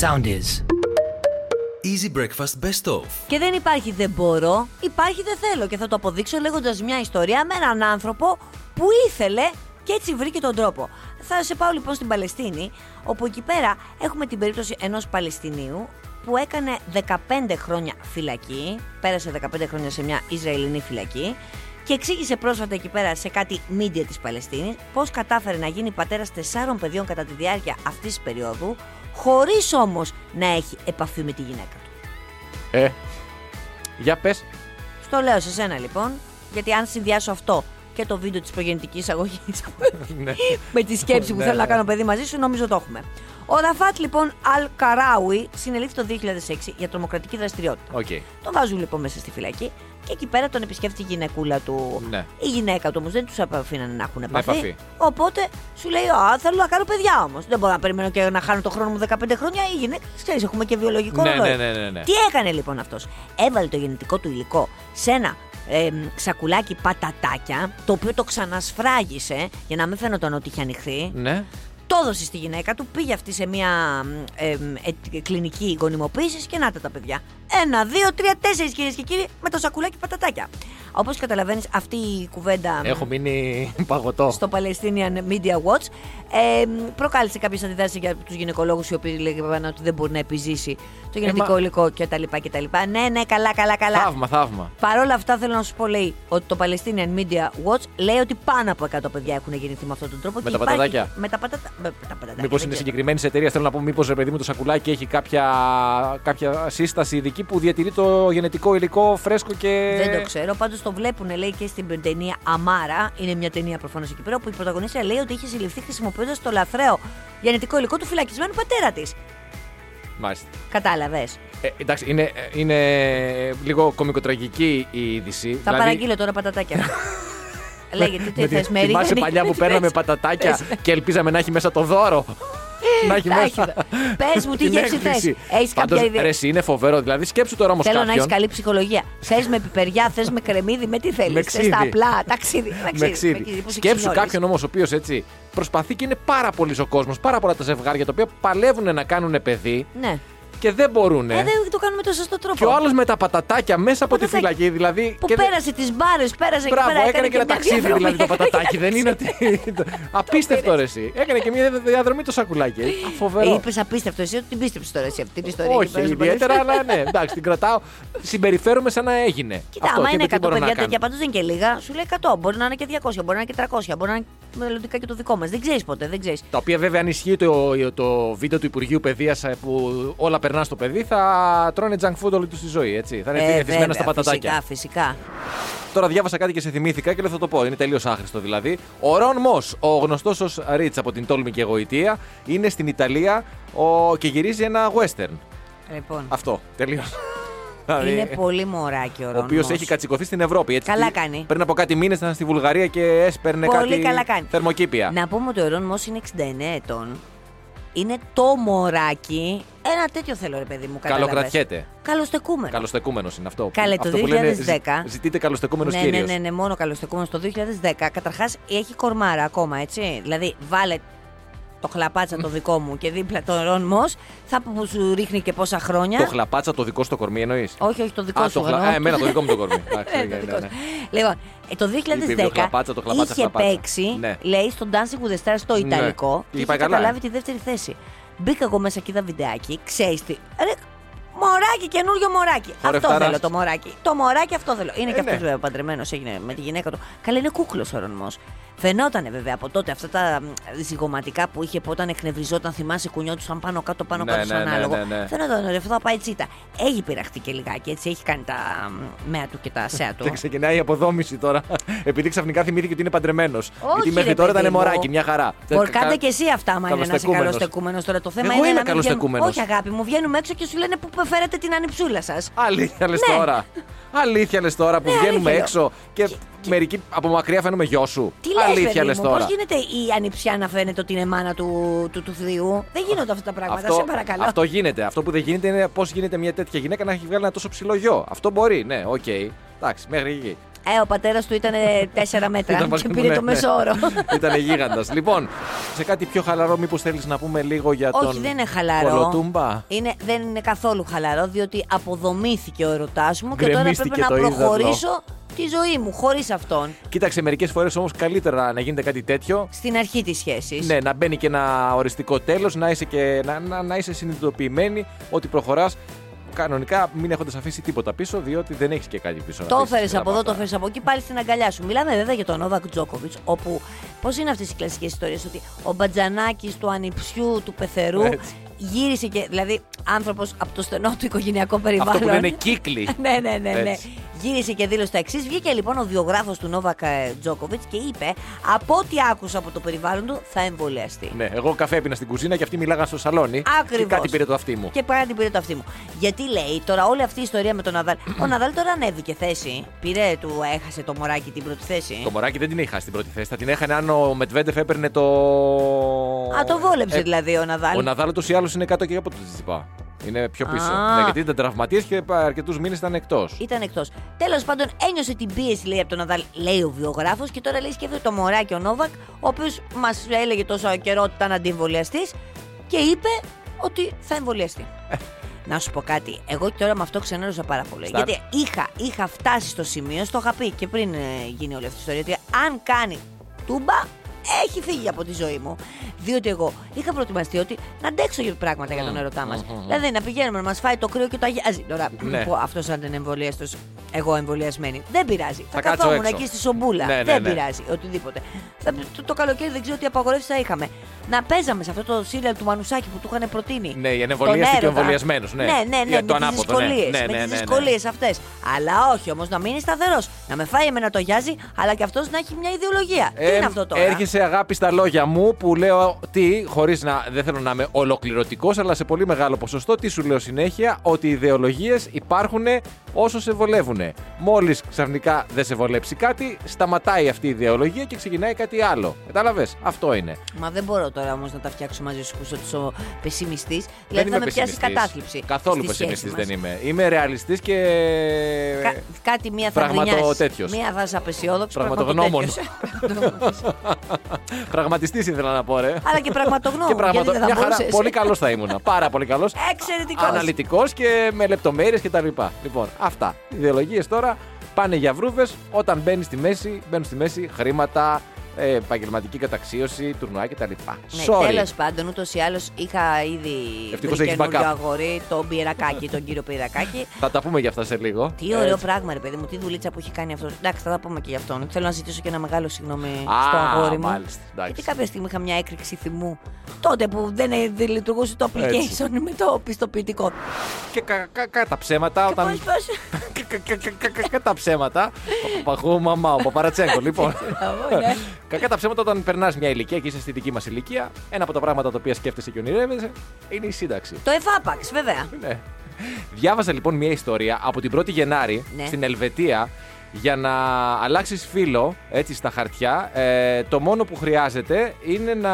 Sound is. Easy Breakfast Best Of. Και δεν υπάρχει δεν μπορώ, υπάρχει δεν θέλω. Και θα το αποδείξω λέγοντας μια ιστορία με έναν άνθρωπο που ήθελε και έτσι βρήκε τον τρόπο. Θα σε πάω λοιπόν στην Παλαιστίνη, όπου εκεί πέρα έχουμε την περίπτωση ενός Παλαιστινίου που έκανε 15 χρόνια φυλακή, πέρασε 15 χρόνια σε μια Ισραηλινή φυλακή και εξήγησε πρόσφατα εκεί πέρα σε κάτι media της Παλαιστίνης πώς κατάφερε να γίνει πατέρας τεσσάρων παιδιών κατά τη διάρκεια αυτής της περίοδου χωρίς όμως να έχει επαφή με τη γυναίκα του. Ε. Για πες. Στο λέω σε σένα λοιπόν, γιατί αν συνδυάσω αυτό και το βίντεο της προγεννητικής αγωγής Ναι. με τη σκέψη που Ναι, θέλω να ναι. κάνω παιδί μαζί σου, νομίζω το έχουμε. Ο Ραφάτ λοιπόν Αλ Καράουι συνελήφθη το 2006 για τρομοκρατική δραστηριότητα. Οκ. Τον βάζουν λοιπόν μέσα στη φυλακή και εκεί πέρα τον επισκέφτηκε η γυναικούλα του. Ναι. Η γυναίκα του όμως δεν τους αφήνανε να έχουν επαφή. επαφή. Οπότε σου λέει: Α, θέλω να κάνω παιδιά όμως. Δεν μπορώ να περιμένω και να χάνω το χρόνο μου 15 χρόνια. Η γυναίκα, ξέρεις, έχουμε και βιολογικό Ναι, ρολόι. ναι, ναι, ναι, ναι. Τι έκανε λοιπόν αυτός; Έβαλε το γεννητικό του υλικό σε ένα ε, σακουλάκι πατατάκια, το οποίο το ξανασφράγισε για να μην φαίνονταν ότι είχε ανοιχθεί. Ναι. Το έδωσε στη γυναίκα του, πήγε αυτή σε μια ε, ε, κλινική γονιμοποίησης και να τα τα παιδιά. Ένα, δύο, τρία, τέσσερις κυρίες και κύριοι με το σακουλάκι πατατάκια. Όπως καταλαβαίνεις, αυτή η κουβέντα Έχω μείνει παγωτό. στο Palestinian Media Watch ε, προκάλεσε κάποιες αντιδράσεις για τους γυναικολόγους οι οποίοι λέγανε ότι δεν μπορεί να επιζήσει το γενετικό μα- υλικό κτλ. κτλ. Ναι, ναι, καλά, καλά, καλά. Θαύμα, θαύμα. Παρ' όλα αυτά, θέλω να σου πω, λέει ότι το Palestinian Media Watch λέει ότι πάνω από 100 παιδιά έχουν γεννηθεί με αυτόν τον τρόπο. Με και τα υπάρχει- πατατάκια. Με τα, πατατα... με τα πατατάκια. Μήπως δεν είναι ξέρω. συγκεκριμένης εταιρείας. Θέλω να πω, μήπως ρε παιδί μου το σακουλάκι έχει κάποια, κάποια σύσταση ειδική που διατηρεί το γενετικό υλικό φρέσκο και. Δεν το ξέρω. Πάντως το βλέπουν, λέει και στην ταινία Αμάρα. Είναι μια ταινία προφανώς εκεί πέρα. Όπου η πρωταγωνίστρια λέει ότι είχε συλληφθεί χρησιμοποιώντας το λαθρέο γενετικό υλικό του φυλακισμένου πατέρα της. Μάλιστα. Κατάλαβες. Ε, εντάξει, είναι, είναι λίγο κομικοτραγική η είδηση. Θα παραγγείλω τώρα πατατάκια. Λέγεται, τι θες, Μέρη. Θυμάσαι παλιά που παίρναμε πατατάκια και ελπίζαμε να έχει μέσα το δώρο. Να έχει μέσα. Πες μου, τι την γεύση θες. έκπληξη. Έχεις Πάντως, κάποια ιδέα; Ρε, εσύ είναι φοβερό. Δηλαδή, σκέψου τώρα όμω Θέλω κάποιον. να έχεις καλή ψυχολογία. Θες με πιπεριά, θες με κρεμμύδι, με τι θέλεις. Με Θε ξύδι. τα απλά, ταξίδι. Με με ξύδι. ξύδι. με ξύδι, που σε Σκέψου ξυνόλεις. κάποιον όμως ο οποίος έτσι προσπαθεί και είναι πάρα πολύς ο κόσμος, πάρα πολλά τα ζευγάρια τα οποία παλεύουν να κάνουν παιδί Ναι. Και δεν μπορούν. Ε, δεν το κάνουμε το σωστό τρόπο. Και ο άλλος με τα πατατάκια μέσα από τη Πατατάκια. φυλακή. Δηλαδή. Που και δεν- πέρασε τις μπάρες, πέρασε Μπράβο, εκεί πέρα. έκανε και ένα μια ταξίδι διαδρομή. δηλαδή το πατατάκι. Δεν είναι Έκανε ότι. Απίστευτο ρε εσύ. Έκανε και μια διαδρομή το σακουλάκι. Α, Φοβερό. Είπες απίστευτο, εσύ ότι την πίστεψες τώρα εσύ αυτή την ιστορία. Όχι εκεί πέρα στο ιδιαίτερα, Παλαιστίνιο. αλλά ναι, εντάξει, την κρατάω. Συμπεριφέρομαι σαν να έγινε. Κοίτα, Αυτό άμα και είναι τι 100 μπορώ να παιδιά κάνω. τέτοια, πάντως δεν είναι και λίγα, σου λέει 100. Μπορεί να είναι και 200, μπορεί να είναι και 300, μπορεί να είναι μελλοντικά και το δικό μας. Δεν ξέρεις ποτέ, δεν ξέρεις. Τα οποία βέβαια αν ισχύει το, το βίντεο του Υπουργείου Παιδείας που όλα περνάς στο παιδί, θα τρώνε junk food όλη τους τη ζωή. Έτσι. Θα είναι Ε, εθισμένα βέβαια, στα πατατάκια. Φυσικά, φυσικά. Τώρα διάβασα κάτι και σε θυμήθηκα και λέω θα το πω. Είναι τελείως άχρηστο δηλαδή. Ο Ρον Μό, ο γνωστός ως Ρίτς από την Τόλμη και Γοητεία, είναι στην Ιταλία ο... και γυρίζει ένα western. Λοιπόν, Αυτό. Τελείως. είναι πολύ μωράκι ο Ο Ρόνος. οποίος έχει κατσικωθεί στην Ευρώπη. Έτσι. Καλά κάνει. Πριν από κάτι μήνες ήταν στη Βουλγαρία και έσπερνε Πολύ κάτι καλά κάνει. θερμοκήπια. Να πούμε ότι ο Ρόν Μος είναι 69 ετών. Είναι το μωράκι. Ένα τέτοιο θέλω, ρε παιδί μου. κατάλαβες. Καλοκρατιέται. Καλοστεκούμενο. Καλοστεκούμενος είναι αυτό. Καλέ, το αυτό που λένε, 2010. ζη- ζητείτε καλοστεκούμενος ναι, κύριος. ναι, ναι, ναι, μόνο καλοστεκούμενος. Το 2010 καταρχάς έχει κορμάρα ακόμα, έτσι. Δηλαδή, βάλε το χλαπάτσα το δικό μου και δίπλα το Ρόν Μος, θα που σου ρίχνει και πόσα χρόνια. Το χλαπάτσα το δικό στο κορμί εννοείς; Όχι, όχι, το δικό Α, σου. το χλα... εννοώ. Α, εμένα το δικό μου το κορμί. Εντάξει, Ε, ναι, το ναι, δικό ναι. σου. Λοιπόν, ε, το Είπε, 2010 χλαπάτσα, το χλαπάτσα, είχε χλαπάτσα. παίξει, Ναι. λέει, στο Dancing with the Stars στο Ναι. Ιταλικό Είχε και είχε πάει καλά, καταλάβει ε. τη δεύτερη θέση. Μπήκα εγώ μέσα και είδα βιντεάκι, ξέρεις τι. Ρε, μωράκι, καινούριο μωράκι. Αυτό Χορευτάρας. θέλω το μωράκι. Το μωράκι αυτό θέλω. Είναι Ε, και ναι. αυτό βέβαια παντρεμένος, έγινε με τη γυναίκα του. Καλά, είναι κούκλος ο Ρονμό. Φαινότανε βέβαια από τότε αυτά τα μ, ζυγωματικά που είχε που όταν εκνευριζόταν, θυμάσαι, κουνιόντουσαν πάνω κάτω, πάνω Ναι, κάτω ναι, στο ναι, ανάλογο. ναι, ναι. Φαινόταν ρε, αυτό θα πάει τσίτα. Έχει πειραχτεί και λιγάκι, έτσι. Έχει κάνει τα μ, μέα του και τα σέα του. Και ξεκινάει η αποδόμηση τώρα. Επειδή ξαφνικά θυμήθηκε ότι είναι παντρεμένος. Γιατί ρε, μέχρι τώρα παιδί ήταν μου. μωράκι, μια χαρά. Μπορεί Κα- κάντε και εσύ αυτά, άμα είναι να είσαι καλοστεκούμενος. καλοστεκούμενος τώρα. Το θέμα Εγώ είναι είμαι να μην βγαίνουμε- καλοστεκούμενος. Όχι, αγάπη μου, βγαίνουμε έξω και σου λένε που φέρετε την ανιψούλα σας; Αλήθεια λε Ναι. τώρα. Αλήθεια λες τώρα που Ναι, βγαίνουμε αλήθεια έξω και μερικοί από μακριά φαίνομαι γιο σου. Τι λες, Αλήθεια παιδί λες μου, τώρα. Πώς γίνεται η ανιψιά να φαίνεται ότι είναι μάνα του, του, του θείου; Δεν γίνονται αυτά τα πράγματα, σε παρακαλώ. αυτό γίνεται. Αυτό που δεν γίνεται είναι πώς γίνεται μια τέτοια γυναίκα να έχει βγάλει ένα τόσο ψηλό γιο. Αυτό μπορεί, ναι, οκ. Εντάξει, μέχρι εκεί. Ε, ο πατέρας του ήταν 4 μέτρα Ήταν και πολύ- πήρε ναι, το ναι. μέσο όρο. Ήταν γίγαντα. λοιπόν, σε κάτι πιο χαλαρό, μήπως θέλεις να πούμε λίγο για τον. Όχι, δεν είναι χαλαρό. Κολοτούμπα; Είναι, δεν είναι καθόλου χαλαρό, διότι αποδομήθηκε ο ερωτάς μου και τώρα Γκρεμίστηκε πρέπει να το ύδατο. προχωρήσω τη ζωή μου χωρίς αυτόν Κοίταξε, μερικές φορές όμως καλύτερα να γίνεται κάτι τέτοιο. στην αρχή της σχέσης. Ναι, να μπαίνει και ένα οριστικό τέλος, να είσαι, και, να, να, να είσαι συνειδητοποιημένη ότι προχωράς κανονικά μην έχοντας αφήσει τίποτα πίσω, διότι δεν έχεις και κάτι πίσω. να Το αφήσεις έφερε πέρα από εδώ, το αυτά. έφερε από εκεί, πάλι στην αγκαλιά σου. Μιλάμε βέβαια για τον Νόβακ Τζόκοβιτ, όπου. Πώς είναι αυτές οι κλασικές ιστορίες, ότι ο μπατζανάκης του ανιψιού του πεθερού Έτσι. γύρισε και. Δηλαδή, άνθρωπος από το στενό του οικογενειακό περιβάλλον. Αυτό που λένε κύκλοι. ναι, ναι, ναι, ναι. Έτσι. Γύρισε και δήλωσε τα εξής. Βγήκε λοιπόν ο βιογράφος του Νόβακ Τζόκοβιτ και είπε: Από ό,τι άκουσα από το περιβάλλον του, θα εμβολιαστεί. Ναι, εγώ καφέ έπινα στην κουζίνα και αυτοί μιλάγαν στο σαλόνι. Ακριβώς. Και κάτι πήρε το αυτί μου. Και πάει να την πήρε το αυτή μου. Γιατί λέει τώρα όλη αυτή η ιστορία με τον Ναδάλ. ο Ναδάλ τώρα ανέβηκε θέση. Πήρε, του έχασε το μωράκι την πρώτη θέση. Το μωράκι δεν την έχει χάσει στην πρώτη θέση. Θα την έχανε αν ο Μετβέντεφ έπαιρνε το. Α, το βόλεψε Ε, δηλαδή ο Ναδάλ. Ο Ναδάλ ούτως ή άλλως είναι κάτω και από το Τζιτσιπά. Είναι πιο πίσω. Α. Ναι, γιατί ήταν τραυματίες και αρκετούς μήνες ήταν εκτός. Ήταν εκτός. Τέλος πάντων, ένιωσε την πίεση λέει από τον Ναδάλ, λέει ο βιογράφος, και τώρα λέει σκέφτεται το μωράκι ο Νόβακ, ο οποίος μας έλεγε τόσο καιρό ότι ήταν αντιεμβολιαστής και είπε ότι θα εμβολιαστεί. Να σου πω κάτι. Εγώ τώρα με αυτό ξενέρωσα πάρα πολύ. Στάρ. Γιατί είχα, είχα φτάσει στο σημείο, στο είχα πει και πριν ε, γίνει όλη αυτή η ιστορία, ότι αν κάνει τούμπα, έχει φύγει από τη ζωή μου. Διότι εγώ είχα προετοιμαστεί ότι να αντέξω για πράγματα για τον ερωτά μας. Δηλαδή να πηγαίνουμε να μας φάει το κρύο και το αγιάζει. Τώρα Ναι. που αυτός αν είναι εμβολίαστο, εγώ εμβολιασμένη. Δεν πειράζει. Θα, Θα κάτσω καθόμουν έξω. εκεί στη Σομπούλα. Ναι, ναι, δεν ναι. πειράζει. Οτιδήποτε. Θα, το, το καλοκαίρι δεν ξέρω τι απαγορεύσεις θα είχαμε. Να παίζαμε σε αυτό το σύριαλ του Μανουσάκη που του είχαν προτείνει. Ναι, η Τον ανεμβολίαστη και ο έρωτα. εμβολιασμένος, ναι. Ναι, ναι, ναι. Για με το τις ανάποδο, ναι. δυσκολίες, Ναι, με ναι, τις ναι, ναι. δυσκολίες αυτές. Αλλά όχι όμως να μείνει σταθερός. Να με φάει εμένα το γιάζι, αλλά και αυτός να έχει μια ιδεολογία. τι Ε, είναι αυτό τώρα; Έρχεσαι αγάπη στα λόγια μου που λέω τι, χωρίς να. Δεν θέλω να είμαι ολοκληρωτικός, αλλά σε πολύ μεγάλο ποσοστό, τι σου λέω συνέχεια, ότι οι ιδεολογίες υπάρχουν όσο σε βολεύουν. Μόλις ξαφνικά δεν σε βολέψει κάτι, σταματάει αυτή η ιδεολογία και ξεκινάει κάτι άλλο. Κατάλαβες; Αυτό είναι. Μα δεν μπορώ τώρα όμως να τα φτιάξω μαζί σου που είσαι ο πεσημιστής. δεν Δηλαδή θα είμαι με πιάσει πεσημιστής. κατάθλιψη. Καθόλου στη σχέση πεσημιστής μας. δεν είμαι. Είμαι ρεαλιστής και. Κα- κάτι μία θα Πραγματο- γκρινιάσεις, τέτοιος. Μία θα είσαι απεσιόδοξος. Πραγματογνώμων. Πραγματιστής ήθελα να πω, ρε. Αλλά και πραγματογνώμων. Και πραγματο... γιατί δεν μια θα χαρά, μπορούσες. πολύ καλός θα ήμουν. Πάρα πολύ καλός. Εξαιρετικός. Αναλυτικός και με λεπτομέρειες κτλ. Λοιπόν, αυτά. Οι ιδεολογίε τώρα πάνε για βρούβες όταν μπαίνεις στη μέση, μπαίνουν στη μέση χρήματα, ε, επαγγελματική καταξίωση, τουρνουά κτλ. Ναι, Sorry. τέλος πάντων, ούτως ή άλλως είχα ήδη Ευτυχώς βρει έχεις καινούριο backup. αγόρι, τον Πυρακάκη, τον κύριο Πυρακάκη. Θα τα πούμε για αυτά σε λίγο. Τι ωραίο Έτσι. πράγμα, ρε παιδί μου, τι δουλίτσα που έχει κάνει αυτός. Εντάξει, θα τα πούμε και γι' αυτόν. Θέλω να ζητήσω και ένα μεγάλο συγγνώμη Α, στο αγόρι μου. μάλιστα, εντάξει. Γιατί κάποια στιγμή είχα μια έκρηξη θυμού. Τότε που δεν ε, δεν λειτουργούσε το application με το πιστοποιητικό. Και κα- κα- κατά ψέματα Και όταν. πώς, πώς; κα- κα- κα- κα- κα- Κατά ψέματα. Ο Παπαχού, μαμά, ο Παπαρατσέγκο, λοιπόν. Μπράβο, ναι. Κακά τα ψέματα όταν περνάς μια ηλικία και είσαι στη δική μας ηλικία, ένα από τα πράγματα τα οποία σκέφτεσαι και ονειρεύεσαι είναι η σύνταξη. Το εφάπαξ, βέβαια. Ναι. Διάβαζα λοιπόν μια ιστορία από την 1η Γενάρη Ναι. στην Ελβετία για να αλλάξεις φίλο έτσι στα χαρτιά. Ε, το μόνο που χρειάζεται είναι να,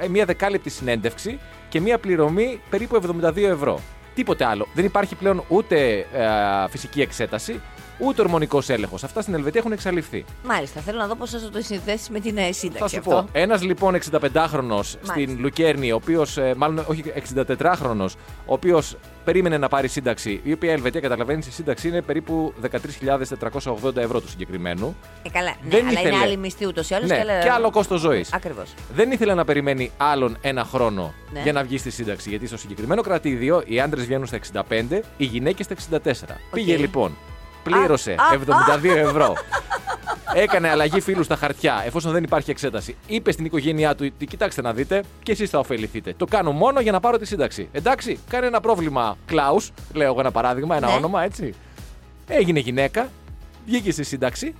ε, μια δεκάλεπτη συνέντευξη και μια πληρωμή περίπου 72 ευρώ. Τίποτε άλλο. Δεν υπάρχει πλέον ούτε ε, φυσική εξέταση, ούτε ορμονικός έλεγχος. Αυτά στην Ελβετία έχουν εξαλειφθεί. Μάλιστα, θέλω να δω πώς θα το συνθέσει με την ε, σύνταξη Θα σου αυτό. πω. Ένας λοιπόν 65χρονο στην Λουκέρνη, ο οποίος, μάλλον όχι 64χρονο, ο οποίος περίμενε να πάρει σύνταξη, η οποία η Ελβετία καταλαβαίνεις η σύνταξη είναι περίπου 13.480 ευρώ του συγκεκριμένου. Ε, καλά, ναι, Δεν αλλά ήθελε. είναι άλλη μισθή ούτως ή άλλως. Ναι, και άλλο κόστος ζωής. Ακριβώς. Δεν ήθελε να περιμένει άλλον ένα χρόνο Ναι. για να βγει στη σύνταξη. Γιατί στο συγκεκριμένο κρατήδιο οι άντρες βγαίνουν στα 65, οι γυναίκες στα 64. Πήγε λοιπόν, πλήρωσε Α, α, 72 ευρώ. Έκανε αλλαγή φίλου στα χαρτιά, εφόσον δεν υπάρχει εξέταση. Είπε στην οικογένειά του: «Τι, Κοιτάξτε να δείτε, και εσείς θα ωφεληθείτε. Το κάνω μόνο για να πάρω τη σύνταξη. Εντάξει, κάνει ένα πρόβλημα Κλάους, λέω εγώ ένα παράδειγμα, ένα Ναι. όνομα έτσι. Έγινε γυναίκα, βγήκε στη σύνταξη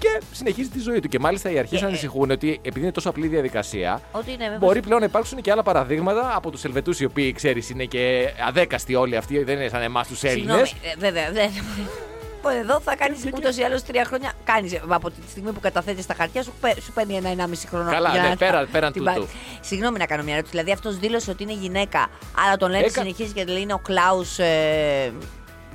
και συνεχίζει τη ζωή του. Και μάλιστα οι αρχές Και- ανησυχούν ότι επειδή είναι τόσο απλή διαδικασία, Ότι είναι, βέβαια. μπορεί πλέον να υπάρξουν και άλλα παραδείγματα από τους Ελβετούς, οι οποίοι ξέρεις είναι και αδέκαστοι όλοι αυτοί, δεν είναι σαν εμάς τους Έλληνες. Συγγνώμη, ε, βέβαια, δεν. Λοιπόν, Εδώ θα κάνεις ούτως ή άλλως τρία χρόνια. Κάνεις από τη στιγμή που καταθέτεις τα χαρτιά σου, παι- σου παίρνει ένα-ενάμιση χρόνο. Καλά, για ναι, να πέρα- πέραν την τούτου. πάρεις. Συγγνώμη να κάνω μια ερώτηση. Δηλαδή αυτός δήλωσε ότι είναι γυναίκα, αλλά τον λένε Έκα- συνεχίζει και λέει είναι ο Κλάους.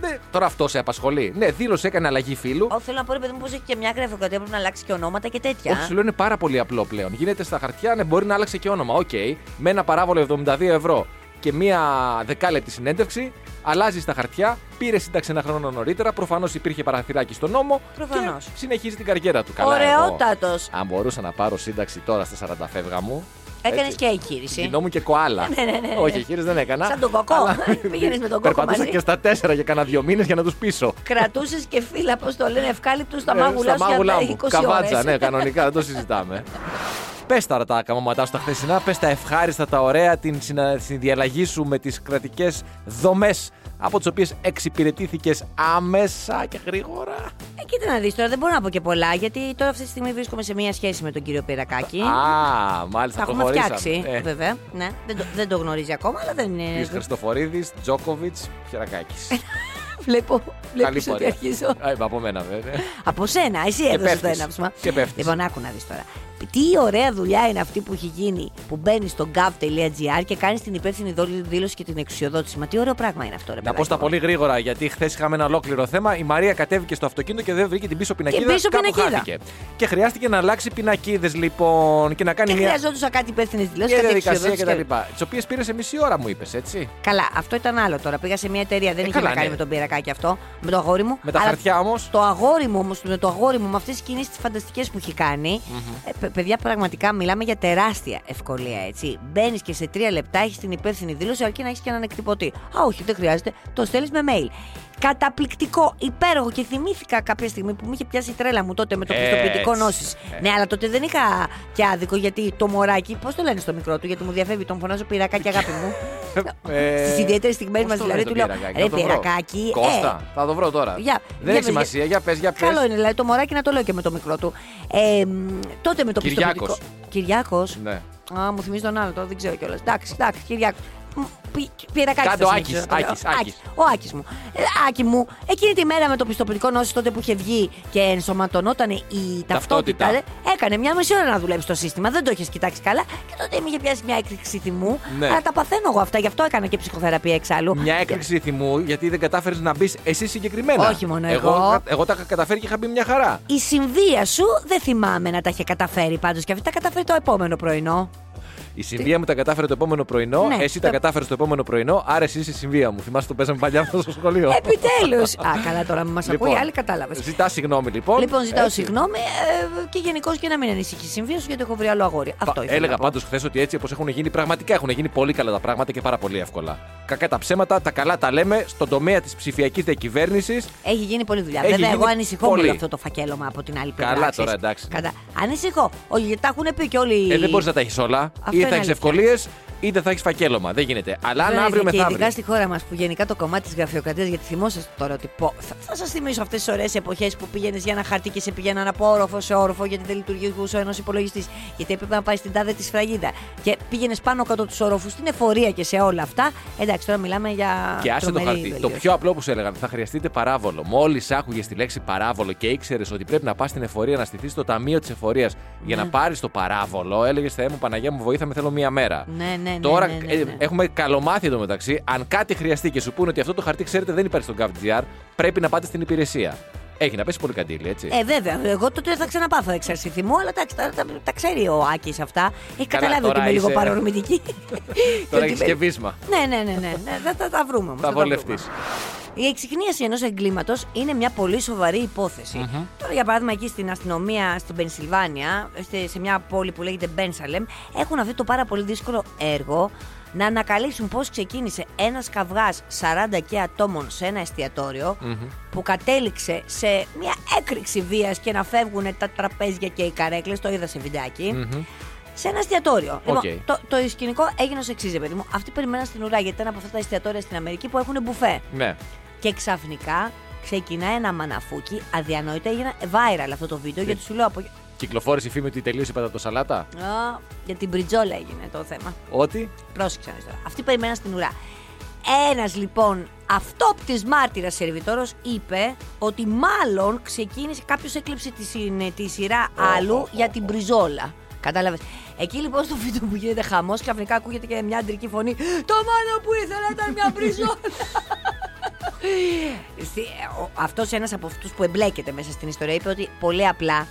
Ε, Ναι, τώρα αυτός σε απασχολεί. Ναι, δήλωσε, έκανε αλλαγή φύλου. Ω, θέλω να πω, ρε παιδί μου, πώ έχει και μια γραφειοκρατία πρέπει να αλλάξει και ονόματα και τέτοια. Όχι, σου λέω είναι πάρα πολύ απλό πλέον. Γίνεται στα χαρτιά, ναι, μπορεί να άλλαξε και όνομα. Οκ, με ένα παράβολο 72 ευρώ και μία δεκάλεπτη συνέντευξη, αλλάζει στα χαρτιά, πήρε σύνταξη ένα χρόνο νωρίτερα. Προφανώς υπήρχε παραθυράκι στον νόμο. Προφανώς. Και συνεχίζει την καριέρα του. Καλά, εγώ, Ωραιότατος. αν μπορούσα να πάρω σύνταξη τώρα στα 40 φεύγα μου. Έκανες έτσι, και εγχείρηση. Γινόμουν και κοάλα. Ναι, ναι, ναι, ναι. Όχι, εγχείρηση δεν έκανα. Σαν τον κοκό. Αλλά- Πήγαινες με τον κόκο Περπατούσα μαζί. και στα τέσσερα για κάνα δύο μήνες για να τους πείσω. Κρατούσες και φύλλα, πώς το λένε, ευκάλυπτου στα Ε, μάγουλα στα σου μάγουλά για μου. 20 Καβάτσα, ώρες. ναι, κανονικά, δεν το συζητάμε. Πες τώρα τα καμώματά σου τα χθεσινά, πες τα ευχάριστα, τα ωραία, την συνα- συνδιαλλαγή σου με τις κρατικές δομές από τις οποίες εξυπηρετήθηκες άμεσα και γρήγορα. Ε, κοίτα να δεις τώρα, δεν μπορώ να πω και πολλά, γιατί τώρα αυτή τη στιγμή βρίσκομαι σε μια σχέση με τον κύριο Πυρακάκη. Α, μάλιστα, Τα έχουμε προχωρήσαμε. φτιάξει, Ε, βέβαια. Ναι, δεν, το, δεν το γνωρίζει ακόμα, αλλά δεν είναι. Της Χριστοφορίδης, Τζόκοβιτς, Χερακάκη. Βλέπω, Καλή βλέπεις ότι πορεία. αρχίζω. Α, είπα από μένα, βέβαια. Από σένα, εσύ έδωσες το πέφτεις. έναυσμα. Και πέφτεις. Λοιπόν, άκου να δεις τώρα. Τι ωραία δουλειά είναι αυτή που έχει γίνει που μπαίνεις στο gov.gr και κάνεις την υπεύθυνη δόλη- δήλωση και την εξουσιοδότηση. Μα τι ωραίο πράγμα είναι αυτό, ρε Να πω παιδάκι στα μου. πολύ γρήγορα, γιατί χθες είχαμε ένα ολόκληρο θέμα. Η Μαρία κατέβηκε στο αυτοκίνητο και δεν βρήκε την πίσω πινακίδα. πίσω κάπου πινακίδα. χάθηκε. Και χρειάστηκε να αλλάξει πινακίδες, λοιπόν, και να κάνει Και μια. χρειαζόντουσαν κάτι υπεύθυνες δηλώσεις, Μια κάτι διαδικασία εξουσιοδότηση. κτλ. Τις οποίες πήρε σε μισή ώρα, μου είπες, έτσι. Καλά, αυτό ήταν άλλο τώρα. Πήγα σε μια εταιρεία, δεν Ε, είχε καλά, να κάνει ναι. με τον πυρακάκι αυτό, με το αγόρι μου. Με τα αλλά χαρτιά όμως. Το αγόρι μου όμως, με το αγόρι μου, με αυτές τις κινήσεις φανταστικές που έχει κάνει, ε, παι- παιδιά, πραγματικά μιλάμε για τεράστια ευκολία, έτσι. Μπαίνεις και σε τρία λεπτά έχεις την υπεύθυνη δήλωση, αρκεί να έχεις και έναν εκτυπωτή. Α, όχι, δεν χρειάζεται. Το στέλνεις με mail. Καταπληκτικό, υπέροχο και θυμήθηκα κάποια στιγμή που μου είχε πιάσει η τρέλα μου τότε με το Έτσι, πιστοποιητικό νόσης. έτσι. Ναι, αλλά τότε δεν είχα και άδικο γιατί το μωράκι, πώς το λένε στο μικρό του, γιατί μου διαφεύγει, τον φωνάζω πυρακάκι αγάπη μου. Ε, Στις ιδιαίτερες στιγμές πώς μας το δηλαδή λένε του το λέω: πυρακάκι, Ρε να το βρω. πυρακάκι, Κώστα, ε, θα το βρω τώρα. για- δεν για έχει πες, σημασία, για πες, για πες. Καλό είναι, δηλαδή το μωράκι να το λέω και με το μικρό του. Ε, μ, τότε με το Κυριάκος. πιστοποιητικό. Κυριάκος. Ναι. Α, μου θυμίζει τον άλλο, τώρα δεν ξέρω κιόλας. Εντάξει, εντάξει, Κυριάκος. Μ, πι- Πυρακάκι. Κάντε θα ο συνεχίσω Άκης, να το λέω. Άκης, Άκης. Ο Άκης μου. Ε, Άκη μου, εκείνη τη μέρα με το πιστοποιητικό νόσης τότε που είχε βγει και ενσωματωνόταν η ταυτότητα, Ταυτότητα. ε, έκανε μια μισή ώρα να δουλέψει το σύστημα. Δεν το είχε κοιτάξει καλά και τότε με είχε πιάσει μια έκρηξη θυμού. Ναι. Αλλά τα παθαίνω εγώ αυτά, γι' αυτό έκανα και ψυχοθεραπεία εξάλλου. Μια έκρηξη θυμού γιατί δεν κατάφερες να μπεις εσύ συγκεκριμένα. Όχι μόνο εγώ. εγώ. Εγώ τα είχα καταφέρει και είχα μπει μια χαρά. Η συμβία σου δεν θυμάμαι να τα είχε καταφέρει πάντως και αυτή τα καταφέρει το επόμενο πρωινό. Η συμβία μου τα κατάφερε το επόμενο πρωινό, Ναι, εσύ το- τα κατάφερες το επόμενο πρωινό, άρα εσύ είσαι η συμβία μου. Θυμάσαι το παίζαμε παλιά αυτό στο σχολείο. Επιτέλους! Α, καλά τώρα μας ακούει, άλλη κατάλαβες. Ζητά συγγνώμη λοιπόν. Λοιπόν, ζητάω Έτσι. συγγνώμη ε, και γενικώ και να μην ανησυχείς η συμβία σου γιατί έχω βρει άλλο αγόρι. Αυτό Πα- ήθελα Έλεγα να πω. πάντως χθες ότι έτσι όπως έχουν γίνει, πραγματικά έχουν γίνει πολύ καλά τα πράγματα και πάρα πολύ εύκολα. Κακά τα ψέματα, τα καλά τα λέμε στον τομέα της ψηφιακής διακυβέρνησης. Έχει γίνει πολλή δουλειά. Έχει Βέβαια, γίνει εγώ ανησυχώ πολύ. με αυτό το φακέλωμα από την άλλη πλευρά. Καλά ξέρεις. τώρα, εντάξει. Κατά... Ανησυχώ. Όχι, γιατί τα έχουν πει και όλοι. Ε, δεν μπορείς να τα έχεις όλα. Αυτό Ή είναι θα έχει αλήθεια. ευκολίε, είτε θα έχεις φακέλωμα. Δεν γίνεται. Αλλά αν Δεν αύριο είναι και ειδικά μεθαύριο. στη χώρα μας που γενικά το κομμάτι της γραφειοκρατίας, γιατί θυμόσαστε τώρα ότι. Πω, θα, θα σας θυμίσω αυτές τις ωραίες εποχές που πήγαινες για ένα χαρτί και σε πήγαιναν από όροφο σε όροφο γιατί δεν λειτουργούσε ο ένας υπολογιστής. Γιατί έπρεπε να πάει στην τάδε της σφραγίδα. Και πήγαινες πάνω κάτω τους όροφους στην εφορία και σε όλα αυτά. Εντάξει, τώρα μιλάμε για. Και άσε το τρομερή χαρτί. Το βελτίωση. πιο απλό που σου έλεγαν, θα χρειαστείτε παράβολο. Μόλις άκουγες τη λέξη παράβολο και ήξερες ότι πρέπει να πας στην εφορία να στηθεί στο ταμείο της εφορίας για Ναι. να πάρεις το παράβολο, έλεγες Θεέ μου, Παναγία μου, βοήθαμε, θέλω μία μέρα. Ναι, ναι, ναι. Τώρα ναι, ναι, ε, ναι. έχουμε καλομάθει εδώ μεταξύ. Αν κάτι χρειαστεί και σου πούνε ότι αυτό το χαρτί, ξέρετε, δεν υπάρχει στο GovGR, πρέπει να πάτε στην υπηρεσία. Έχει να πέσει πολύ καντήλι, έτσι. Ε, βέβαια. Εγώ τότε θα ξαναπάθω έξαρση θυμού, αλλά εντάξει, τα, τα, τα ξέρει ο Άκης αυτά. Έχει Καλά, καταλάβει ότι τώρα είμαι λίγο είσαι- παρορμητική. Τώρα Ότι έχεις με- και βίσμα. Ναι, ναι, ναι, ναι. ναι. Θα, θα τα βρούμε όμως. Θα βολευτείς. Η εξυκνίαση ενός εγκλήματος είναι μια πολύ σοβαρή υπόθεση. Τώρα, για παράδειγμα, εκεί στην αστυνομία στην Πενσιλβάνια, σε- σε μια πόλη που λέγεται Μπένσαλεμ, έχουν αυτό το πάρα πολύ δύσκολο έργο να ανακαλύψουν πώς ξεκίνησε ένας καυγάς 40 και ατόμων σε ένα εστιατόριο που κατέληξε σε μια έκρηξη βίας και να φεύγουν τα τραπέζια και οι καρέκλες. Το είδα σε βιντεάκι. Σε ένα εστιατόριο. Οκ. Λοιπόν, το, το σκηνικό έγινε ως εξής, ρε παιδί μου. Αυτοί περιμέναν στην ουρά γιατί ήταν από αυτά τα εστιατόρια στην Αμερική που έχουν μπουφέ. Ναι. Και ξαφνικά ξεκινάει ένα μαναφούκι. Αδιανόητα έγινε viral αυτό το βίντεο γιατί σου λέω από. Κυκλοφόρησε η φήμη ότι τελείωσε η πατατοσαλάτα. Α, για την μπριτζόλα έγινε το θέμα. Ότι; Πρόσεξε να δεις τώρα. Αυτοί περιμέναν στην ουρά. Ένας λοιπόν αυτόπτης μάρτυρας σερβιτόρος είπε ότι μάλλον ξεκίνησε κάποιος έκλεψε τη, συν- τη σειρά άλλου για την μπριζόλα. Κατάλαβες. Εκεί λοιπόν στο βίντεο που γίνεται χαμός, ξαφνικά ακούγεται και μια αντρική φωνή. Το μόνο που ήθελα ήταν μια μπριζόλα. Αυτός ένας από αυτούς που εμπλέκεται μέσα στην ιστορία είπε ότι πολύ απλά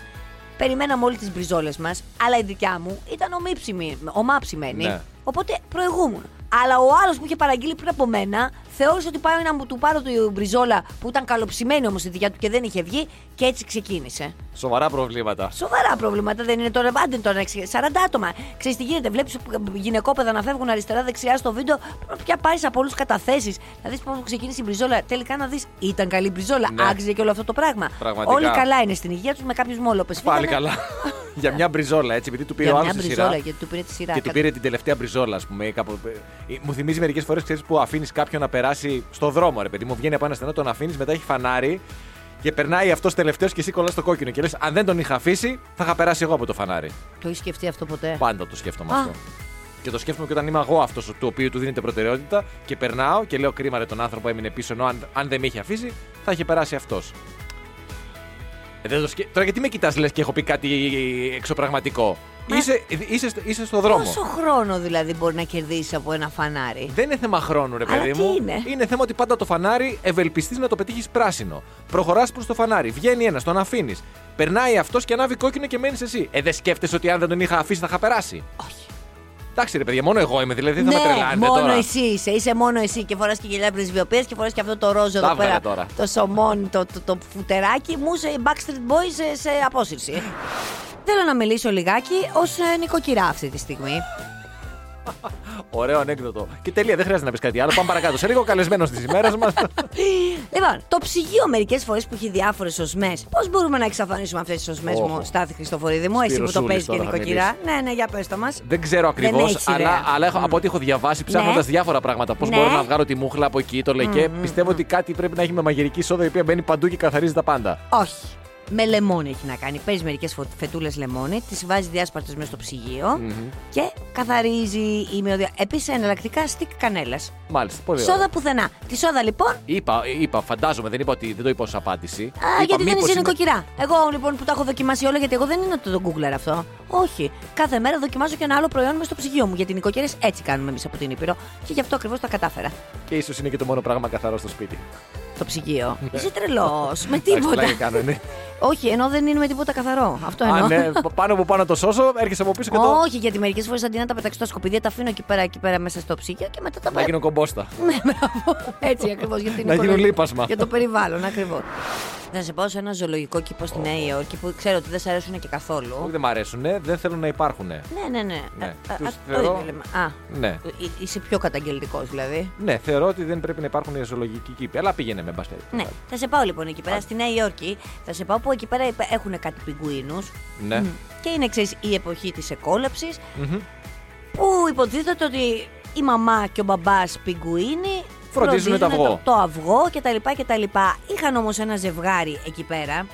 περιμέναμε όλοι τις μπριζόλες μας, αλλά η δικιά μου ήταν ομίψιμη, ομάψημένη. Ναι. Οπότε προηγούμουν. Αλλά ο άλλος που είχε παραγγείλει πριν από μένα θεώρησε ότι πάει να μου του πάρω την μπριζόλα που ήταν καλοψημένη όμως η δικιά του και δεν είχε βγει και έτσι ξεκίνησε. Σοβαρά προβλήματα. Σοβαρά προβλήματα δεν είναι τώρα. Άντε τώρα, 40 άτομα. Ξέρεις τι γίνεται, βλέπεις γυναικόπαιδα να φεύγουν αριστερά-δεξιά στο βίντεο. Πρέπει πια πάρει από όλου καταθέσεις. Να δεις πώς ξεκίνησε η μπριζόλα. Τελικά να δεις, ήταν καλή μπριζόλα. Ναι. Άξιζε και όλο αυτό το πράγμα. Πραγματικά. Όλοι καλά είναι στην υγεία τους με κάποιους μόλοπες. Πάλι καλά. Για μια μπριζόλα, έτσι, επειδή του πήρε Για ο μια άλλος τη μπριζόλα, σειρά. γιατί του πήρε τη σειρά. Και του Κατα- πήρε την τελευταία μπριζόλα, ας πούμε. Κάπου... ε, Μου θυμίζει μερικές φορές που αφήνεις κάποιον να περάσει στο δρόμο, ρε παιδί μου. Βγαίνει από ένα στενό, τον αφήνεις, μετά έχει φανάρι και περνάει αυτός τελευταίος και εσύ κολλάς στο κόκκινο. Και λες, αν δεν τον είχα αφήσει, θα είχα περάσει εγώ από το φανάρι. Το έχεις σκεφτεί αυτό ποτέ; Πάντα το σκέφτομαι Α. αυτό. Και το σκέφτομαι και όταν είμαι εγώ αυτός του οποίου του δίνεται προτεραιότητα και περνάω και λέω κρίμα ρε τον άνθρωπο έμεινε πίσω ενώ αν, αν δεν με είχε αφήσει θα είχε περάσει αυτός. Ε, δεν το σκε... Τώρα γιατί με κοιτάς λες και έχω πει κάτι εξωπραγματικό; Μα- Είσαι, είσαι, στο- είσαι στο δρόμο. Πόσο χρόνο δηλαδή μπορεί να κερδίσει από ένα φανάρι; Δεν είναι θέμα χρόνου, ρε Αλλά παιδί τι μου. είναι; θέμα ότι πάντα το φανάρι ευελπιστείς να το πετύχεις πράσινο. Προχωράς προς το φανάρι. Βγαίνει ένας, τον αφήνεις. Περνάει αυτός και ανάβει κόκκινο και μένεις εσύ. Ε, δεν σκέφτεσαι ότι αν δεν τον είχα αφήσει θα είχα περάσει; Όχι. Εντάξει, ρε παιδιά, μόνο εγώ είμαι, δηλαδή δεν θα με ναι, τρελάνετε μόνο τώρα. εσύ είσαι. Είσαι μόνο εσύ και φοράς και γυαλιά πρεσβειοποίηση και φοράς και αυτό το ρόζο Τα εδώ έβγαλα πέρα. τώρα. Το σωμόν, το, το, το φουτεράκι μου σε Backstreet Boys σε, σε απόσυρση. Θέλω να μιλήσω λιγάκι ως νοικοκυρά αυτή τη στιγμή. Ωραίο ανέκδοτο. Και τελεία, δεν χρειάζεται να πεις κάτι άλλο. Πάμε παρακάτω. Σε λίγο καλεσμένος της ημέρας μας. λοιπόν, το ψυγείο μερικές φορές που έχει διάφορες οσμέ. Πώς μπορούμε να εξαφανίσουμε αυτές τις οσμέ Όχο. μου, Στάθη Χριστοφορίδη μου, εσύ που το Σπυροσούλης παίζεις και τώρα θα νοικοκυρά. Ναι, ναι, για πες το μας. δεν ξέρω ακριβώς, έχεις αλλά, ιδέα. αλλά έχω, Μμ. από ό,τι έχω διαβάσει ψάχνοντας Ναι. διάφορα πράγματα. Πώς Ναι. μπορώ να βγάλω τη μούχλα από εκεί, το λεκέ. Πιστεύω ότι κάτι πρέπει να έχει με μαγειρική σόδα η οποία μπαίνει παντού και καθαρίζει τα πάντα. Όχι. Με λεμόνι έχει να κάνει. Παίζει μερικές φετούλες λεμόνι, τις βάζει διάσπαρτες μέσα στο ψυγειο και καθαρίζει η μυρωδιά. Επίσης εναλλακτικά στικ κανέλας. Μάλιστα, πολύ ωραία. Σόδα πουθενά. Τη σόδα λοιπόν. Είπα, είπα, φαντάζομαι, δεν είπα ότι δεν το είπα ως απάντηση. Α, είπα, γιατί δεν μήπως είσαι είναι- νοικοκυρά. Εγώ λοιπόν που τα έχω δοκιμάσει όλα, γιατί εγώ δεν είναι ότι το Google αυτό. Όχι. Κάθε μέρα δοκιμάζω και ένα άλλο προϊόν με στο ψυγείο μου. Γιατί οι νοικοκυρές έτσι κάνουμε εμείς από την Ήπειρο. Και γι' αυτό ακριβώς τα κατάφερα. Και ίσως είναι και το μόνο πράγμα καθαρό στο σπίτι. Το ψυγείο. Είσαι τρελός. με Εντάξει, τίποτα. πλάκα κάνω, ναι. Όχι, ενώ δεν είναι με τίποτα καθαρό. Αυτό εννοώ. Αν ναι, πάνω που πάνω το σώσω, έρχεσαι από πίσω και το. Όχι, γιατί μερικές φορές αντί να τα πετάξω στα σκουπίδια, τα αφήνω εκεί πέρα, εκεί πέρα μέσα στο ψυγείο και μετά τα Να γίνω κομπόστα. Ναι, μπράβο. Έτσι ακριβώς. Για την Να γίνουν οικολογία. λείπασμα. Για το περιβάλλον, ακριβώς. Θα σε πάω σε ένα ζωολογικό κήπο στη Νέα Υόρκη που ξέρω ότι δεν σε αρέσουν και καθόλου. Όχι, δεν μ' αρέσουν, δεν θέλουν να υπάρχουν. Ναι, ναι, ναι. Ναι, Α, α, τους αυτό θεωρώ- είναι, λέμε. Α, Ναι. ε, είσαι πιο καταγγελτικός δηλαδή. Ναι, θεωρώ ότι δεν πρέπει να υπάρχουν οι ζωολογικοί κήποι. Αλλά πήγαινε με μπας περιπτώσει. Ναι, θα σε πάω λοιπόν εκεί πέρα στη Νέα Υόρκη. Θα σε πάω που εκεί πέρα έχουν κάτι πιγκουίνους. Ναι. Και είναι ξέρεις η εποχή της εκόλαψη. Μμμ. Που υποτίθεται ότι η μαμά και ο μπαμπάς πιγκουίνι Φροντίζουν το αυγό. Το, το αυγό κτλ. κτλ. Είχαν όμως ένα ζευγάρι εκεί πέρα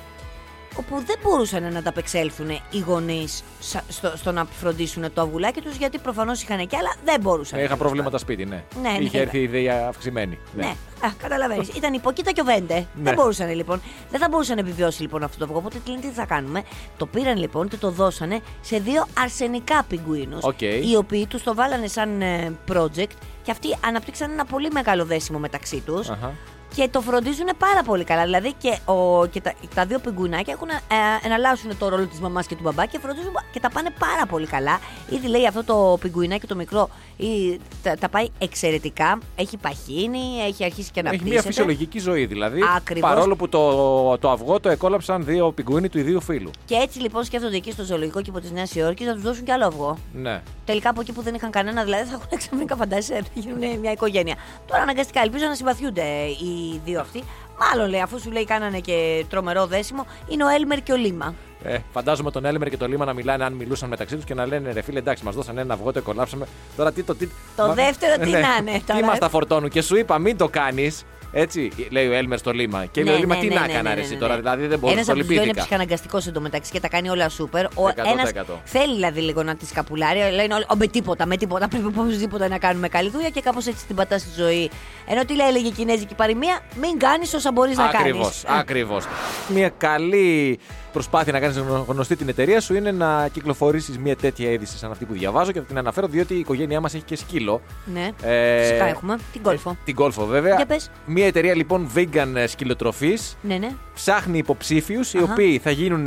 όπου δεν μπορούσαν να ανταπεξέλθουν οι γονείς στο, στο να φροντίσουν το αυγουλάκι τους γιατί προφανώς είχαν και άλλα, δεν μπορούσαν. Είχα τέλος προβλήματα σπίτι, ναι. Ναι, ναι, Είχε ναι. έρθει η ιδέα αυξημένη. Ναι, Α, καταλαβαίνεις. Ήταν υποκείτα και ο Βέντε. Ναι. Δεν μπορούσαν λοιπόν. Δεν θα μπορούσαν να επιβιώσει λοιπόν αυτό το αυγό. Οπότε τι λένε, τι θα κάνουμε; Το πήραν λοιπόν και το δώσανε σε δύο αρσενικά πιγκουίνους. Οκ. Οι οποίοι τους το βάλανε σαν ε, project και αυτοί αναπτύξαν ένα πολύ μεγάλο δέσιμο μεταξύ τους. Αχα. Και το φροντίζουν πάρα πολύ καλά. Δηλαδή και, ο, και τα, τα δύο πιγκουινάκια έχουν ε, εναλλάσσουν το ρόλο της μαμάς και του μπαμπά και φροντίζουν και τα πάνε πάρα πολύ καλά. Ήδη λέει αυτό το πιγκουινάκι το μικρό ή, τα, τα πάει εξαιρετικά. Έχει παχύνει, έχει αρχίσει και να Έχει μια φυσιολογική ζωή δηλαδή. Ακριβώς. Παρόλο που το, το αυγό το εκόλαψαν δύο πιγκουίνι του ιδίου φύλου. Και έτσι λοιπόν σκέφτονται εκεί στο ζωολογικό κήπο της Νέας Υόρκης να τους δώσουν κι άλλο αυγό. Ναι. Τελικά από εκεί που δεν είχαν κανένα, δηλαδή θα έχουν ξαφνικά φαντάζεσαι να γίνουν μια οικογένεια. Τώρα αναγκαστικά ελπίζω να συμπαθιούνται οι δύο αυτοί. Μάλλον λέει, αφού σου λέει κάνανε και τρομερό δέσιμο, είναι ο Έλμερ και ο Λίμα. Ε, φαντάζομαι τον Έλμερ και τον Λίμα να μιλάνε αν μιλούσαν μεταξύ τους και να λένε ρε φίλε, εντάξει, μας δώσαν ένα αυγό, το κολλάψαμε. Τώρα τι το. Τι... Το δεύτερο τι να είναι Τι τώρα. μα τα φορτώνουν; Και σου είπα, μην το κάνεις. Έτσι, λέει ο Έλμερ στο Λίμα. Και λέει ο Λίμα, τι να έκανα ρε εσύ τώρα, δηλαδή δεν μπορούσα Ένας να από το τους δύο είναι λυπήθηκα. ψυχαναγκαστικό εντωμεταξύ και τα κάνει όλα σούπερ. Ο 100%. ένα θέλει δηλαδή λίγο να τη σκαπουλάρει. Λένε όλοι, «Ω, με τίποτα, με τίποτα. Πρέπει οπωσδήποτε να κάνουμε καλή δουλειά και κάπως έτσι την πατάς στη ζωή. Ενώ τι λέει, έλεγε η Κινέζικη παροιμία, μην κάνεις όσα μπορείς να κάνεις. Ακριβώς, ακριβώς. Μια καλή προσπάθεια να κάνεις γνωστή την εταιρεία σου είναι να κυκλοφορήσεις μια τέτοια είδηση σαν αυτή που διαβάζω και θα την αναφέρω διότι η οικογένειά μας έχει και σκύλο. Ναι. Ε, Φυσικά έχουμε. Την κόλφο. ε, την κόλφο, βέβαια. Για πες. Μια εταιρεία λοιπόν vegan σκυλοτροφής Ναι, ναι. ψάχνει υποψήφιους οι Αχα. οποίοι θα γίνουν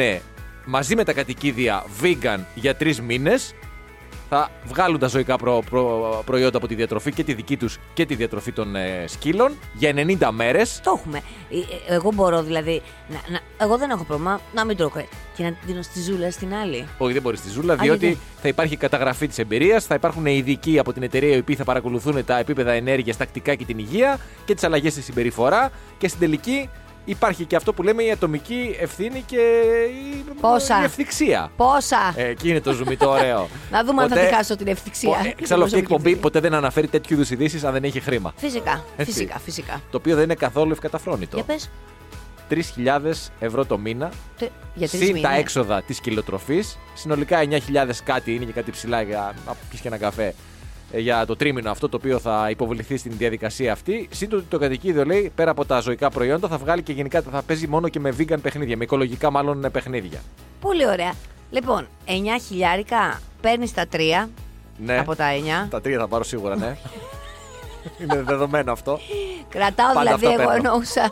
μαζί με τα κατοικίδια vegan για τρεις μήνες. Θα βγάλουν τα ζωικά προ- προ- προϊόντα από τη διατροφή και τη δική τους και τη διατροφή των ε, σκύλων για 90 μέρες. Το έχουμε. Ε, ε, Εγώ μπορώ δηλαδή. Να, να, εγώ δεν έχω πρόβλημα να μην τρώω κρέας και να την δίνω στη ζούλα στην άλλη. Όχι, δεν μπορείς στη ζούλα, Α, διότι γιατί; θα υπάρχει καταγραφή της εμπειρίας, θα υπάρχουν ειδικοί από την εταιρεία οι οποίοι θα παρακολουθούν τα επίπεδα ενέργειας τακτικά και την υγεία και τις αλλαγές στη συμπεριφορά. Και στην τελική υπάρχει και αυτό που λέμε η ατομική ευθύνη και η, Πόσα; η ευθυξία. Πόσα! Ε, εκεί είναι το ζουμί το ωραίο. να δούμε αν θα Ποτέ- τη χάσω την ευθυξία. Πο- ε, Την Εξάλλου αυτή η προσωπική εκπομπή ευθύνη. ποτέ δεν αναφέρει τέτοιου είδους ειδήσεις αν δεν έχει χρήμα. Φυσικά, Έτσι. φυσικά, φυσικά. Το οποίο δεν είναι καθόλου ευκαταφρόνητο. Για πες. 3.000 ευρώ το μήνα. τε- Για τρεις Συν τα μήνες. έξοδα της κυλοτροφής. Συνολικά 9.000 κάτι είναι και κάτι ψηλά για να πιεις και ένα καφέ ε, για το τρίμηνο αυτό το οποίο θα υποβληθεί στην διαδικασία αυτή. Συν το ότι το κατοικίδιο λέει πέρα από τα ζωικά προϊόντα θα βγάλει και γενικά θα παίζει μόνο και με vegan παιχνίδια, με οικολογικά μάλλον ε, παιχνίδια. Πολύ ωραία. Λοιπόν, 9 χιλιάρικα παίρνεις τα 3 Ναι. από τα 9. Τα τρία θα πάρω σίγουρα, ναι. είναι δεδομένο αυτό. Κρατάω Πάντα δηλαδή, αυτό εγώ παίρνω. εννοούσα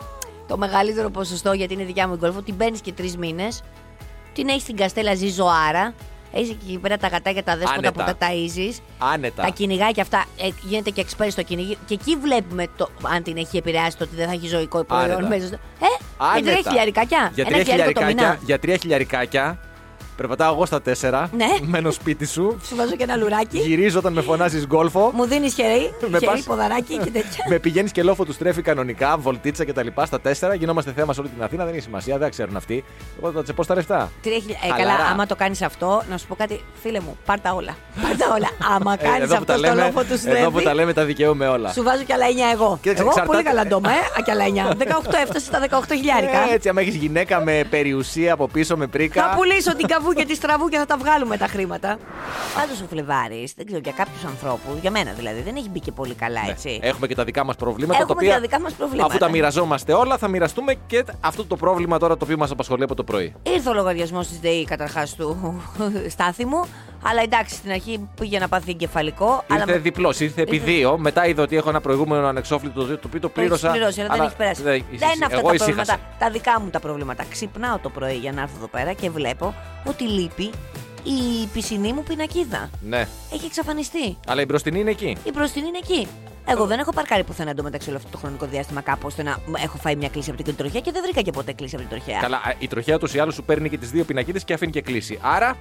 το μεγαλύτερο ποσοστό γιατί είναι δικιά μου η γκολφο. Την παίρνεις και τρεις μήνες. Την έχεις στην Καστέλα, ζει ζωάρα. Έχεις εκεί πέρα τα γατάκια τα δέσποτα Άνετα. που τα ταΐζεις. Άνετα. Τα κυνηγάει και αυτά. Ε, γίνεται και εξπέρι στο κυνήγι. Και εκεί βλέπουμε το, αν την έχει επηρεάσει το ότι δεν θα έχει ζωικό προϊόν Άνετα. μέσα στο. Ε, για Άνετα. τρία χιλιαρικάκια. Για Ένα τρία χιλιάρικο το χιλιαρικάκια, μήνα. για τρία χιλιαρικάκια περπατάω εγώ στα τέσσερα. Ναι. Μένω σπίτι σου. Σου βάζω και ένα λουράκι. Γυρίζω όταν με φωνάζεις γκολφο. Μου δίνεις χέρι, Με χέρι, πας- ποδαράκι και τέτοια. Με πηγαίνεις και λόφο τους τρέφει κανονικά, βολτίτσα κτλ. Στα τέσσερα. Γινόμαστε θέμα σε όλη την Αθήνα. Δεν έχει σημασία, δεν ξέρουν αυτοί. Εγώ θα τσεπώ στα λεφτά. Τρία χιλιά- Ε, Χαλαρά. καλά, άμα το κάνεις αυτό, να σου πω κάτι, φίλε μου, πάρ τα όλα. Πάρ τα όλα. Άμα Ε, κάνεις εδώ που τα αυτό στο λέμε, λόφο τους εδώ που τα στρέφει, λέμε τα δικαιούμαι όλα. σου βάζω κι άλλα 9 εγώ. Κοίταξε, εγώ εξαρτάται- πολύ καλά ντόμα, ε, α, κι άλλα 9. 18 έφτασε στα 18 χιλιάρικα. Ε, Έτσι, άμα έχεις γυναίκα με περιουσία από πίσω με πρίκα. Θα πουλήσω την καβού και τη στραβού και θα τα βγάλουμε τα χρήματα. Πάντως ο Φλεβάρης, δεν ξέρω, για κάποιους ανθρώπους, για μένα δηλαδή, δεν έχει μπει και πολύ καλά, Ναι, έτσι. Έχουμε και τα δικά μας προβλήματα. Έχουμε τα οποία, και τα δικά μας προβλήματα. Αφού τα μοιραζόμαστε όλα, θα μοιραστούμε και αυτό το πρόβλημα τώρα το οποίο μας απασχολεί από το πρωί. Ήρθε ο λογαριασμός της ΔΕΗ καταρχάς του στάθη μου. Αλλά εντάξει, στην αρχή πήγε να πάθει εγκεφαλικό. αλλά Ήρθε με- διπλός, ήρθε επί Ήρθε- δύο. Μετά είδε ότι έχω ένα προηγούμενο ανεξόφλητο το οποίο το Το έχεις πλήρωσα. πληρώσει, αλλά, δεν έχεις περάσει. δεν- Δεν είναι αυτά εγώ τα ησύχασα. προβλήματα. Τα δικά μου τα προβλήματα. Ξυπνάω το πρωί για να έρθω εδώ πέρα και βλέπω ότι λείπει η πισινή μου πινακίδα. Ναι, Έχει εξαφανιστεί. αλλά η μπροστινή είναι εκεί. Η μπροστινή είναι εκεί. Εγώ δεν έχω παρκάρει πουθενά εντωμεταξύ όλο αυτό το χρονικό διάστημα κάπου ώστε να έχω φάει μια κλίση από την τροχιά και δεν βρήκα και ποτέ κλίση από την τροχιά. Καλά, α, η τροχιά του ή άλλου σου παίρνει και τις δύο πινακίδες και αφήνει και κλείσει. Άρα,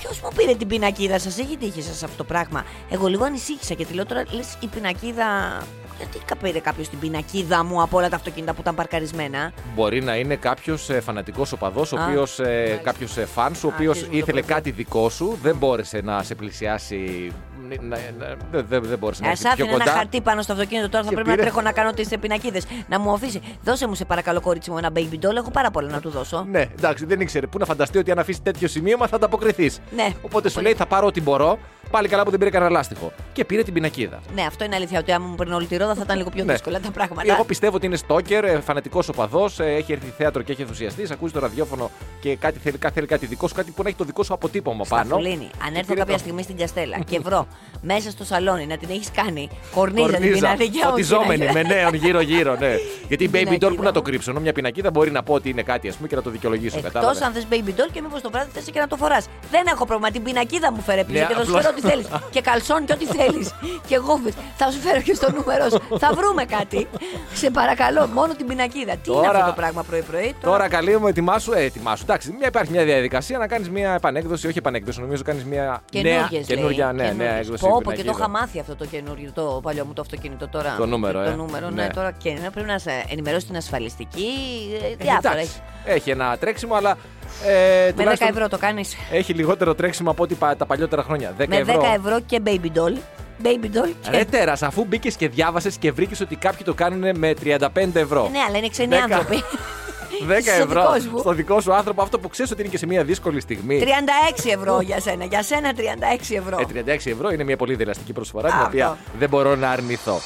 Ποιος μου πήρε την πινακίδα σας, έχει τύχει σας αυτό το πράγμα; Εγώ λίγο ανησύχησα γιατί λέω τώρα λες η πινακίδα. Γιατί κα- πήρε κάποιος την πινακίδα μου από όλα τα αυτοκίνητα που ήταν παρκαρισμένα; μπορεί να είναι κάποιος φανατικός οπαδός, ο Α, οποίος. Ε, μάλιστα. κάποιος φαν σου, ο Α, οποίος αρχίζουμε το ήθελε πρωί. κάτι δικό σου, δεν μπόρεσε να σε πλησιάσει. να- να- Δεν δεν- δεν μπόρεσε να Α έρθει πιο άφηνε ένα κοντά. χαρτί πάνω στο αυτοκίνητο τώρα θα Και πρέπει να πήρε- τρέχω να κάνω τις πινακίδες. Να μου αφήσει. Δώσε μου σε παρακαλώ, κορίτσι μου, ένα baby doll. Έχω πάρα πολλά να του δώσω. Ναι, εντάξει, δεν ήξερε. Πού να φανταστεί ότι αν αφήσει τέτοιο σημείωμα θα ανταποκριθείς. Ναι. Οπότε σου Πολύ. λέει θα πάρω ό,τι μπορώ. Πάλι καλά που δεν πήρε κανένα λάστιχο. Και πήρε την πινακίδα. Ναι, αυτό είναι αλήθεια. Ότι άμα μου παίρνει όλη τη ρόδα θα ήταν λίγο πιο Ναι. δύσκολα τα πράγματα. Εγώ πιστεύω ότι είναι στόκερ, φανατικός οπαδός, έχει έρθει θέατρο και έχει ενθουσιαστείς. Ακούει το ραδιόφωνο και κάτι θέλει, κάτι θέλει κάτι δικό σου, κάτι που να έχει το δικό σου αποτύπωμα πάνω. Σταφουλίνη, αν Και έρθω πήρε κάποια το- στιγμή στην Καστέλα και βρω μέσα στο σαλόνι να την έχεις κάνει κορνίζα, την Κορνίζα, πινακίδα μου. φωτιζόμενη την με νέων γύρω-γύρω, ναι. Γιατί η Την baby doll που πινακίδα να το μου. κρύψω. Ενώ μια πινακίδα μπορεί να πω ότι είναι κάτι, ας πούμε, και να το δικαιολογήσω. Εκτός Κατάλαβες. αν θες baby doll και μήπως το βράδυ θες και να το φοράς. Δεν έχω πρόβλημα. Την πινακίδα μου φέρε πλήρω Ναι, και θα σου απλώς- φέρω ό,τι θέλεις. και καλσόν και ό,τι θέλεις. Και γόβε. Θα σου φέρω και στο νούμερο σου. θα βρούμε κάτι. Σε παρακαλώ, μόνο την πινακίδα. Τι είναι Τώρα- αυτό το πράγμα πρωί-πρωί. Τώρα; Καλή μου, ετοιμάσου. Ε, ετοιμάσου. Εντάξει, μια, υπάρχει μια διαδικασία να κάνεις μια επανέκδοση, όχι επανέκδοση, νομίζω κάνεις μια νέα, Καινούργιες, καινούργια, λέει, ναι, νέα καινούργιες. έκδοση. Πω, πω, και το πινακίδα. είχα μάθει αυτό το καινούριο, το παλιό μου το αυτοκίνητο τώρα. Το νούμερο, Το ε. νούμερο, ναι, Ναι. τώρα και ναι, πρέπει να σε ενημερώσει την ασφαλιστική. ε, Ε, Διάφορα. εντάξει, έχει. έχει ένα τρέξιμο, αλλά. Ε, Με 10 τουλάχιστον ευρώ το κάνεις. Έχει λιγότερο τρέξιμο από ό,τι πα- τα παλιότερα χρόνια. 10 Με 10 ευρώ. ευρώ και baby doll. Baby doll και. Ρε τέρας, αφού μπήκες και διάβασες και βρήκες ότι κάποιοι το κάνουν με 35 ευρώ. Ναι, αλλά είναι ξένοι Δέκα. άνθρωποι. 10 Στο ευρώ δικός σου. στο δικό σου άνθρωπο, αυτό που ξέρεις ότι είναι και σε μια δύσκολη στιγμή. 36 ευρώ για σένα. Για σένα 36 ευρώ. Ε, 36 ευρώ είναι μια πολύ δελαστική προσφορά, την Αυτό. οποία δεν μπορώ να αρνηθώ.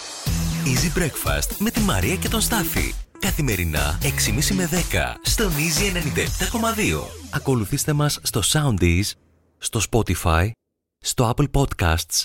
Easy Breakfast με τη Μαρία και τον Στάφη. Καθημερινά 6.30 με 10 στον Easy 97.2. Ακολουθήστε μας στο Soundees, στο Spotify, στο Apple Podcasts